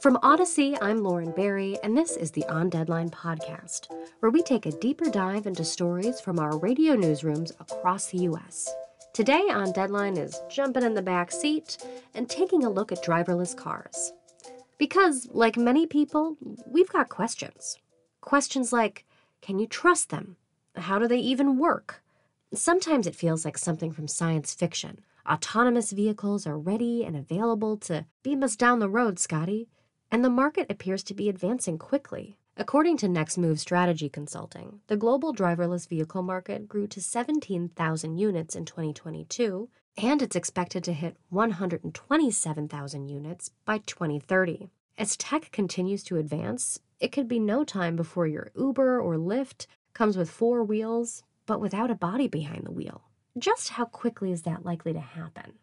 From Audacy, I'm Lauren Barry, and this is the On Deadline podcast, where we take a deeper dive into stories from our radio newsrooms across the U.S. Today on Deadline is jumping in the back seat and taking a look at driverless cars. Because, like many people, we've got questions. Questions like can you trust them? How do they even work? Sometimes it feels like something from science fiction. Autonomous vehicles are ready and available to beam us down the road, Scotty. And the market appears to be advancing quickly. According to Next Move Strategy Consulting, the global driverless vehicle market grew to 17,000 units in 2022, and it's expected to hit 127,000 units by 2030. As tech continues to advance, it could be no time before your Uber or Lyft comes with four wheels, but without a body behind the wheel. Just how quickly is that likely to happen?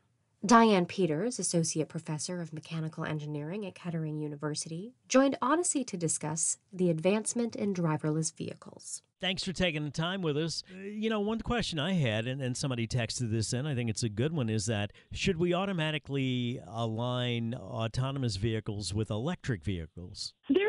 Diane Peters, Associate Professor of Mechanical Engineering at Kettering University, joined Audacy to discuss the advancement in driverless vehicles. Thanks for taking the time with us. Uh, you know, one question I had, and, and somebody texted this in, I think it's a good one, is that should we automatically align autonomous vehicles with electric vehicles? There's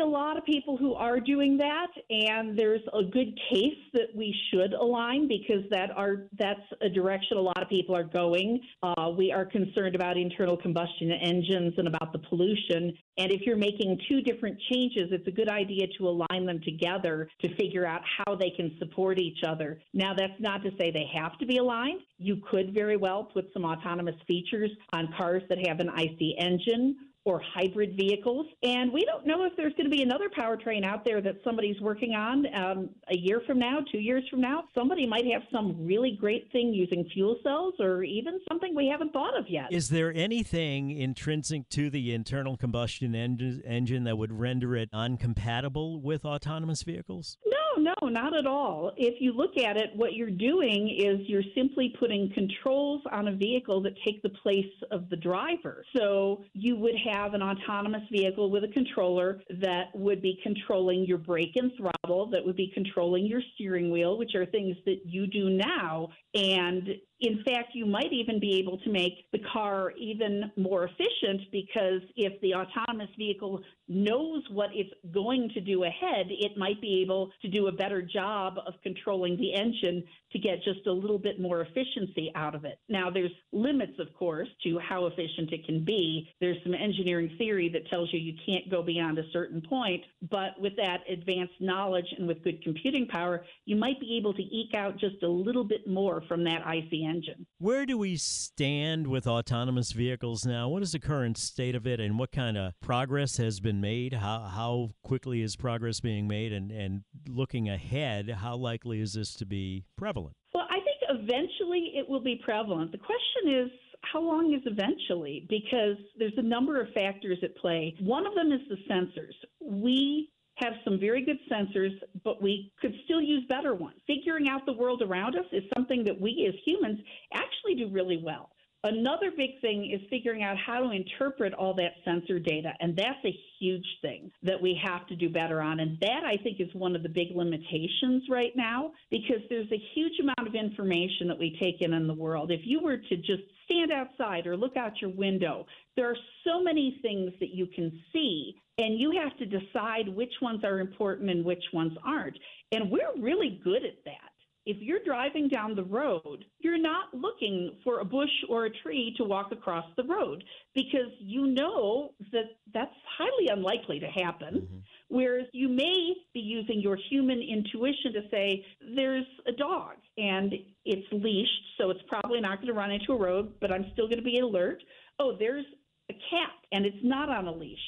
a lot of people who are doing that, and there's a good case that we should align because that are that's a direction a lot of people are going. Uh, we are concerned about internal combustion engines and about the pollution. And if you're making two different changes, it's a good idea to align them together to figure out how they can support each other. Now, that's not to say they have to be aligned. You could very well put some autonomous features on cars that have an IC engine or hybrid vehicles. And we don't know if there's going to be another powertrain out there that somebody's working on um, a year from now, two years from now. Somebody might have some really great thing using fuel cells or even something we haven't thought of yet. Is there anything intrinsic to the internal combustion en- engine that would render it uncompatible with autonomous vehicles? No no, not at all. If you look at it, what you're doing is you're simply putting controls on a vehicle that take the place of the driver. So you would have an autonomous vehicle with a controller that would be controlling your brake and throttle, that would be controlling your steering wheel, which are things that you do now. And in fact, you might even be able to make the car even more efficient because if the autonomous vehicle knows what it's going to do ahead, it might be able to do a better job of controlling the engine to get just a little bit more efficiency out of it. Now, there's limits, of course, to how efficient it can be. There's some engineering theory that tells you you can't go beyond a certain point, but with that advanced knowledge and with good computing power, you might be able to eke out just a little bit more from that IC engine. Where do we stand with autonomous vehicles now? What is the current state of it, and what kind of progress has been made? How, how quickly is progress being made? And, and looking ahead, how likely is this to be prevalent? Well, I think eventually it will be prevalent. The question is, how long is eventually? Because there's a number of factors at play. One of them is the sensors. We have some very good sensors, but we could still use better ones. Figuring out the world around us is something that we as humans actually do really well. Another big thing is figuring out how to interpret all that sensor data, and that's a huge thing that we have to do better on. And that, I think, is one of the big limitations right now because there's a huge amount of information that we take in in the world. If you were to just stand outside or look out your window, there are so many things that you can see, and you have to decide which ones are important and which ones aren't. And we're really good at that if you're driving down the road, you're not looking for a bush or a tree to walk across the road because you know that that's highly unlikely to happen. Mm-hmm. Whereas you may be using your human intuition to say, there's a dog and it's leashed, so it's probably not going to run into a road, but I'm still going to be alert. Oh, there's a cat and it's not on a leash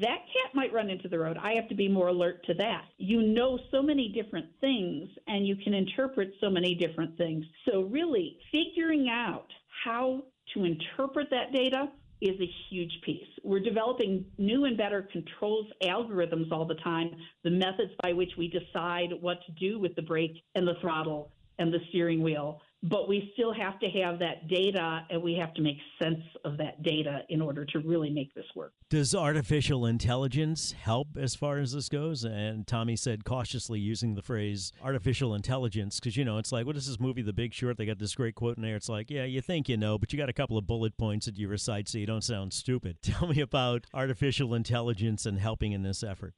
that cat might run into the road. I have to be more alert to that. You know so many different things and you can interpret so many different things. So, really, figuring out how to interpret that data is a huge piece. We're developing new and better controls algorithms all the time, the methods by which we decide what to do with the brake and the throttle and the steering wheel but we still have to have that data and we have to make sense of that data in order to really make this work. Does artificial intelligence help as far as this goes? And Tommy said cautiously using the phrase artificial intelligence because, you know, it's like, what is this movie, The Big Short? They got this great quote in there. It's like, yeah, you think you know, but you got a couple of bullet points that you recite so you don't sound stupid. Tell me about artificial intelligence and helping in this effort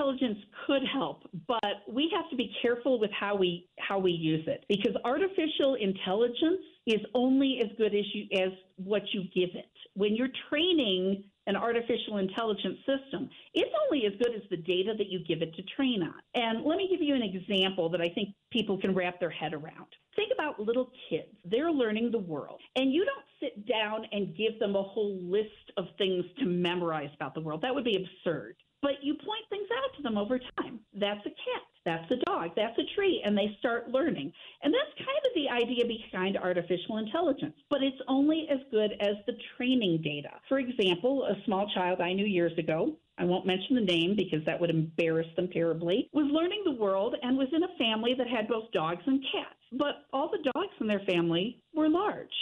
intelligence could help, but we have to be careful with how we how we use it because artificial intelligence is only as good as you as what you give it. When you're training an artificial intelligence system, it's only as good as the data that you give it to train on. And let me give you an example that I think people can wrap their head around. Think about little kids. They're learning the world, and you don't sit down and give them a whole list of things to memorize about the world. That would be absurd. But you point things out to them over time. That's a cat. That's a dog. That's a tree. And they start learning. And that's kind of the idea behind artificial intelligence. But it's only as good as the training data. For example, a small child I knew years ago, I won't mention the name because that would embarrass them terribly, was learning the world and was in a family that had both dogs and cats. But all the dogs in their family were large.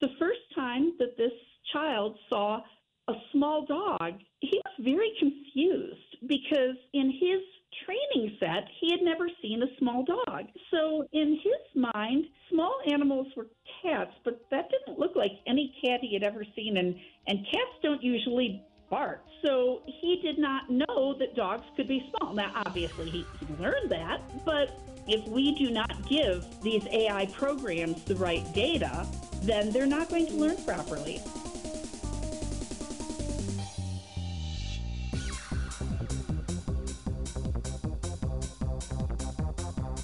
The first time that this child saw a small dog, he was very confused because in his training set, he had never seen a small dog. So in his mind, small animals were cats, but that didn't look like any cat he had ever seen, and, and cats don't usually bark. So he did not know that dogs could be small. Now, obviously, he, he learned that, but if we do not give these AI programs the right data, then they're not going to learn properly.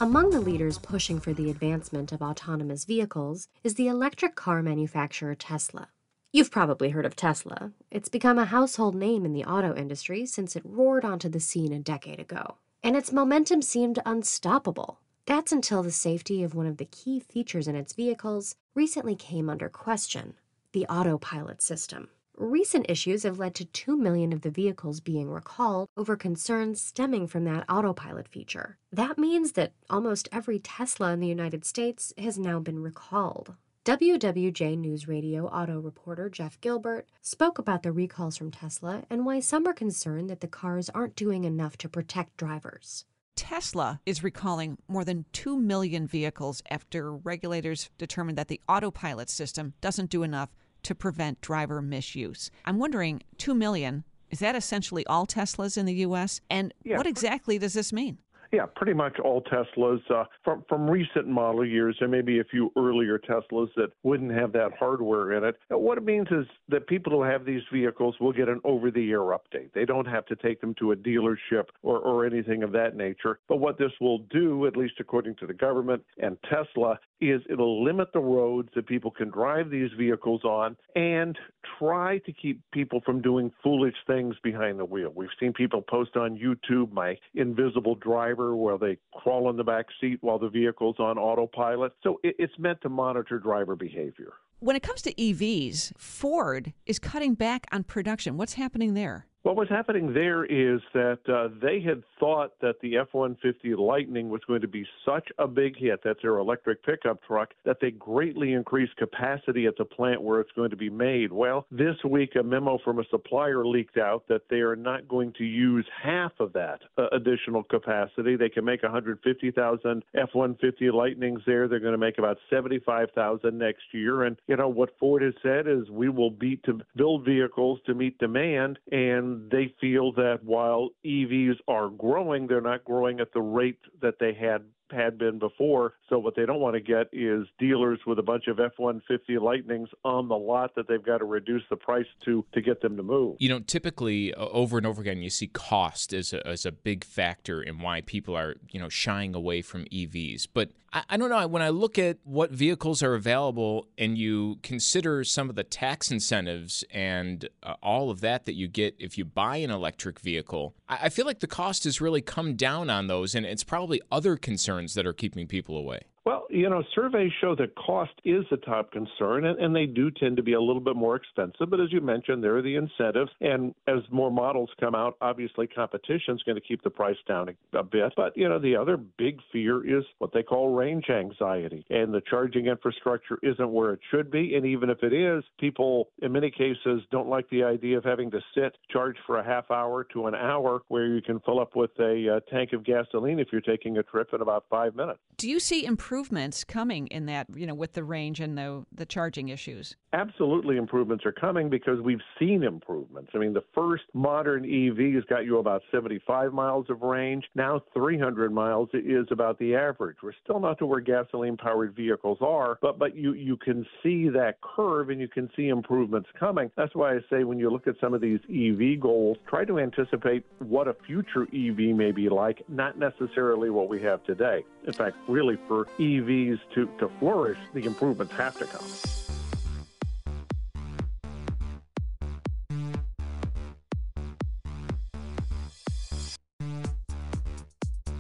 Among the leaders pushing for the advancement of autonomous vehicles is the electric car manufacturer Tesla. You've probably heard of Tesla. It's become a household name in the auto industry since it roared onto the scene a decade ago. And its momentum seemed unstoppable. That's until the safety of one of the key features in its vehicles recently came under question the autopilot system. Recent issues have led to 2 million of the vehicles being recalled over concerns stemming from that autopilot feature. That means that almost every Tesla in the United States has now been recalled. WWJ News Radio auto reporter Jeff Gilbert spoke about the recalls from Tesla and why some are concerned that the cars aren't doing enough to protect drivers. Tesla is recalling more than 2 million vehicles after regulators determined that the autopilot system doesn't do enough to prevent driver misuse. I'm wondering, 2 million, is that essentially all Teslas in the U.S.? And yeah. what exactly does this mean? Yeah, pretty much all Teslas uh, from from recent model years. There may be a few earlier Teslas that wouldn't have that hardware in it. what it means is that people who have these vehicles will get an over-the-air update. They don't have to take them to a dealership or or anything of that nature. But what this will do, at least according to the government and Tesla, is it'll limit the roads that people can drive these vehicles on and try to keep people from doing foolish things behind the wheel. We've seen people post on YouTube my invisible driver where they crawl in the back seat while the vehicle's on autopilot. So it's meant to monitor driver behavior. When it comes to EVs, Ford is cutting back on production. What's happening there? What was happening there is that uh, they had thought that the F 150 Lightning was going to be such a big hit, that's their electric pickup truck, that they greatly increased capacity at the plant where it's going to be made. Well, this week, a memo from a supplier leaked out that they are not going to use half of that uh, additional capacity. They can make 150,000 F 150 Lightnings there. They're going to make about 75,000 next year. And, you know, what Ford has said is we will beat to build vehicles to meet demand. And they feel that while EVs are growing, they're not growing at the rate that they had had been before. So what they don't want to get is dealers with a bunch of F-150 Lightnings on the lot that they've got to reduce the price to to get them to move. You know, typically uh, over and over again, you see cost as a, as a big factor in why people are you know shying away from EVs. But I, I don't know when I look at what vehicles are available and you consider some of the tax incentives and uh, all of that that you get if you buy an electric vehicle, I, I feel like the cost has really come down on those, and it's probably other concerns concerns that are keeping people away? Well, you know, surveys show that cost is the top concern, and, and they do tend to be a little bit more expensive. But as you mentioned, there are the incentives. And as more models come out, obviously competition is going to keep the price down a, a bit. But, you know, the other big fear is what they call range anxiety. And the charging infrastructure isn't where it should be. And even if it is, people in many cases don't like the idea of having to sit, charge for a half hour to an hour where you can fill up with a uh, tank of gasoline if you're taking a trip in about five minutes. Do you see improvements coming in that, you know, with the range and the, the charging issues? Absolutely, improvements are coming because we've seen improvements. I mean, the first modern EVs got you about 75 miles of range. Now, 300 miles is about the average. We're still not to where gasoline-powered vehicles are, but but you you can see that curve and you can see improvements coming. That's why I say when you look at some of these EV goals, try to anticipate what a future EV may be like, not necessarily what we have today. In fact, really, for EVs to, to flourish, the improvements have to come.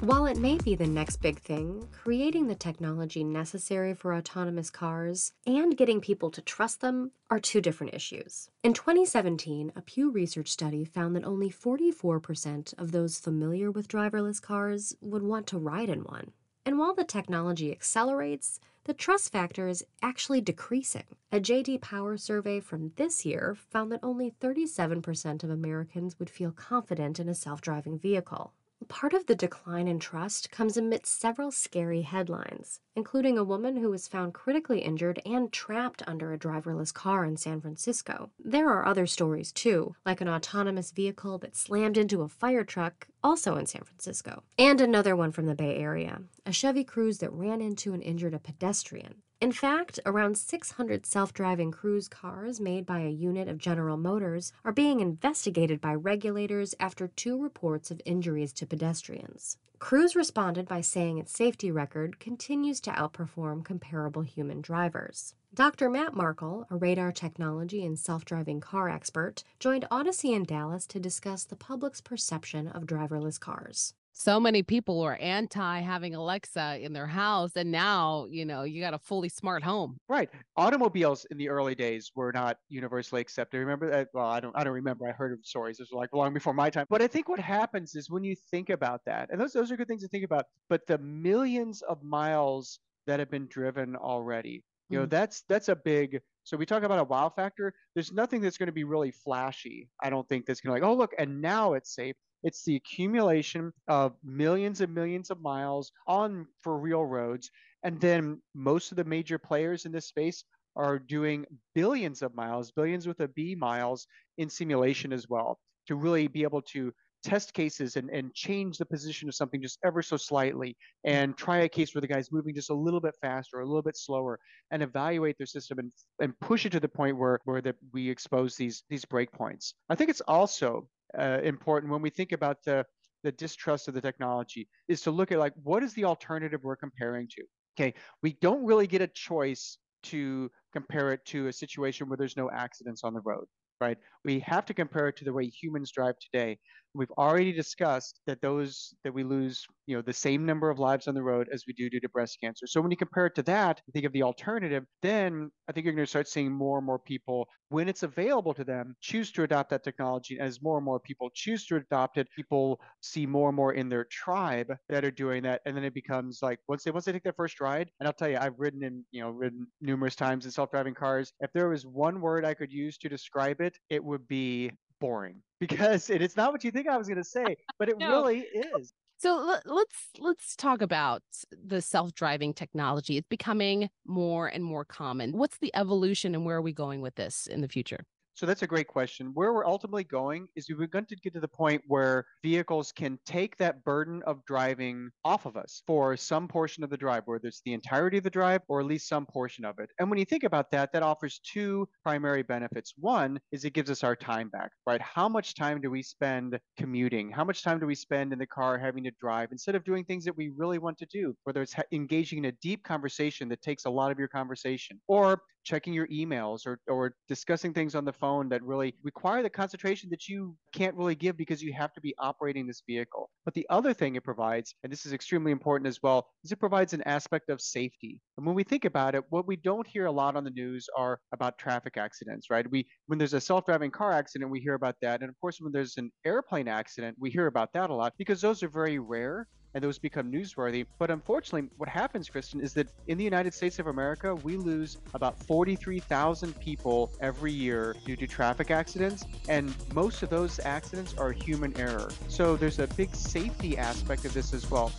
While it may be the next big thing, creating the technology necessary for autonomous cars and getting people to trust them are two different issues. In 2017, a Pew Research study found that only 44% of those familiar with driverless cars would want to ride in one. And while the technology accelerates, the trust factor is actually decreasing. A JD Power survey from this year found that only 37% of Americans would feel confident in a self driving vehicle. Part of the decline in trust comes amidst several scary headlines, including a woman who was found critically injured and trapped under a driverless car in San Francisco. There are other stories too, like an autonomous vehicle that slammed into a fire truck, also in San Francisco, and another one from the Bay Area, a Chevy Cruze that ran into and injured a pedestrian. In fact, around 600 self driving Cruise cars made by a unit of General Motors are being investigated by regulators after two reports of injuries to pedestrians. Cruise responded by saying its safety record continues to outperform comparable human drivers. Dr. Matt Markle, a radar technology and self driving car expert, joined Audacy in Dallas to discuss the public's perception of driverless cars so many people were anti having Alexa in their house, and now you know you got a fully smart home. Right. Automobiles in the early days were not universally accepted. Remember that? Well, I don't. I don't remember. I heard of stories. This was like long before my time. But I think what happens is when you think about that, and those those are good things to think about. But the millions of miles that have been driven already, you know, mm. that's that's a big. So we talk about a wow factor. There's nothing that's going to be really flashy. I don't think that's going to like, oh look, and now it's safe. It's the accumulation of millions and millions of miles on for real roads. And then most of the major players in this space are doing billions of miles, billions with a B miles in simulation as well, to really be able to test cases and, and change the position of something just ever so slightly and try a case where the guy's moving just a little bit faster a little bit slower and evaluate their system and, and push it to the point where, where the, we expose these, these breakpoints. I think it's also uh, important when we think about the the distrust of the technology is to look at like what is the alternative we're comparing to? Okay we don't really get a choice to compare it to a situation where there's no accidents on the road right? We have to compare it to the way humans drive today We've already discussed that those that we lose, you know, the same number of lives on the road as we do due to breast cancer. So when you compare it to that, think of the alternative, then I think you're going to start seeing more and more people, when it's available to them, choose to adopt that technology. As more and more people choose to adopt it, people see more and more in their tribe that are doing that, and then it becomes like once they once they take their first ride. And I'll tell you, I've ridden in you know ridden numerous times in self-driving cars. If there was one word I could use to describe it, it would be boring because it is not what you think I was going to say, but it no. really is. So let's let's talk about the self-driving technology. It's becoming more and more common. What's the evolution and where are we going with this in the future? So that's a great question. Where we're ultimately going is we're going to get to the point where vehicles can take that burden of driving off of us for some portion of the drive, whether it's the entirety of the drive or at least some portion of it. And when you think about that, that offers two primary benefits. One is it gives us our time back, right? How much time do we spend commuting? How much time do we spend in the car having to drive instead of doing things that we really want to do, whether it's engaging in a deep conversation that takes a lot of your conversation or checking your emails or, or discussing things on the phone that really require the concentration that you can't really give because you have to be operating this vehicle. But the other thing it provides, and this is extremely important as well, is it provides an aspect of safety. And when we think about it, what we don't hear a lot on the news are about traffic accidents, right? We when there's a self-driving car accident, we hear about that. And of course, when there's an airplane accident, we hear about that a lot because those are very rare and those become newsworthy. But unfortunately, what happens, Kristen, is that in the United States of America, we lose about 43,000 people every year due to traffic accidents, and most of those accidents are human error. So there's a big safety aspect of this as well.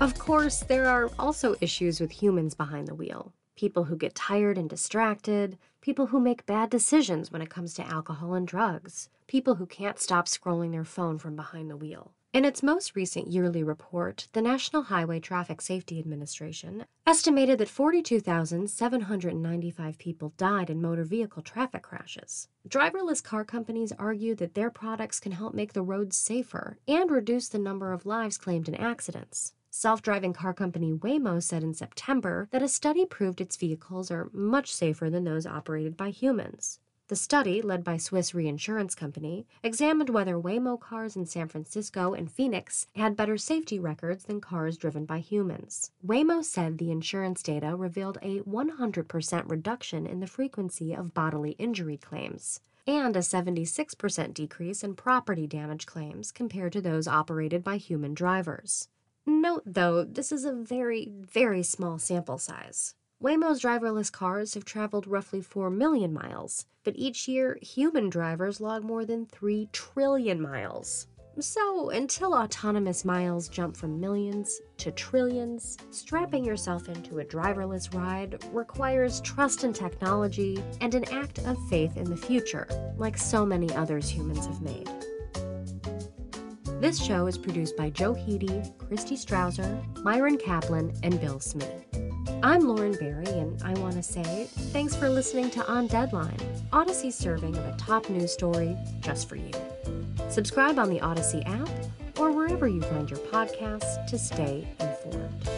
Of course, there are also issues with humans behind the wheel people who get tired and distracted, people who make bad decisions when it comes to alcohol and drugs, people who can't stop scrolling their phone from behind the wheel. In its most recent yearly report, the National Highway Traffic Safety Administration estimated that 42,795 people died in motor vehicle traffic crashes. Driverless car companies argue that their products can help make the roads safer and reduce the number of lives claimed in accidents. Self driving car company Waymo said in September that a study proved its vehicles are much safer than those operated by humans. The study, led by Swiss Reinsurance Company, examined whether Waymo cars in San Francisco and Phoenix had better safety records than cars driven by humans. Waymo said the insurance data revealed a 100% reduction in the frequency of bodily injury claims and a 76% decrease in property damage claims compared to those operated by human drivers. Note, though, this is a very, very small sample size. Waymo's driverless cars have traveled roughly 4 million miles, but each year, human drivers log more than 3 trillion miles. So, until autonomous miles jump from millions to trillions, strapping yourself into a driverless ride requires trust in technology and an act of faith in the future, like so many others humans have made. This show is produced by Joe Hiti, Christy Strawser, Myron Kaplan, and Bill Smee. I'm Lauren Barry, and I want to say thanks for listening to On Deadline, Audacy's serving of a top news story just for you. Subscribe on the Audacy app or wherever you find your podcasts to stay informed.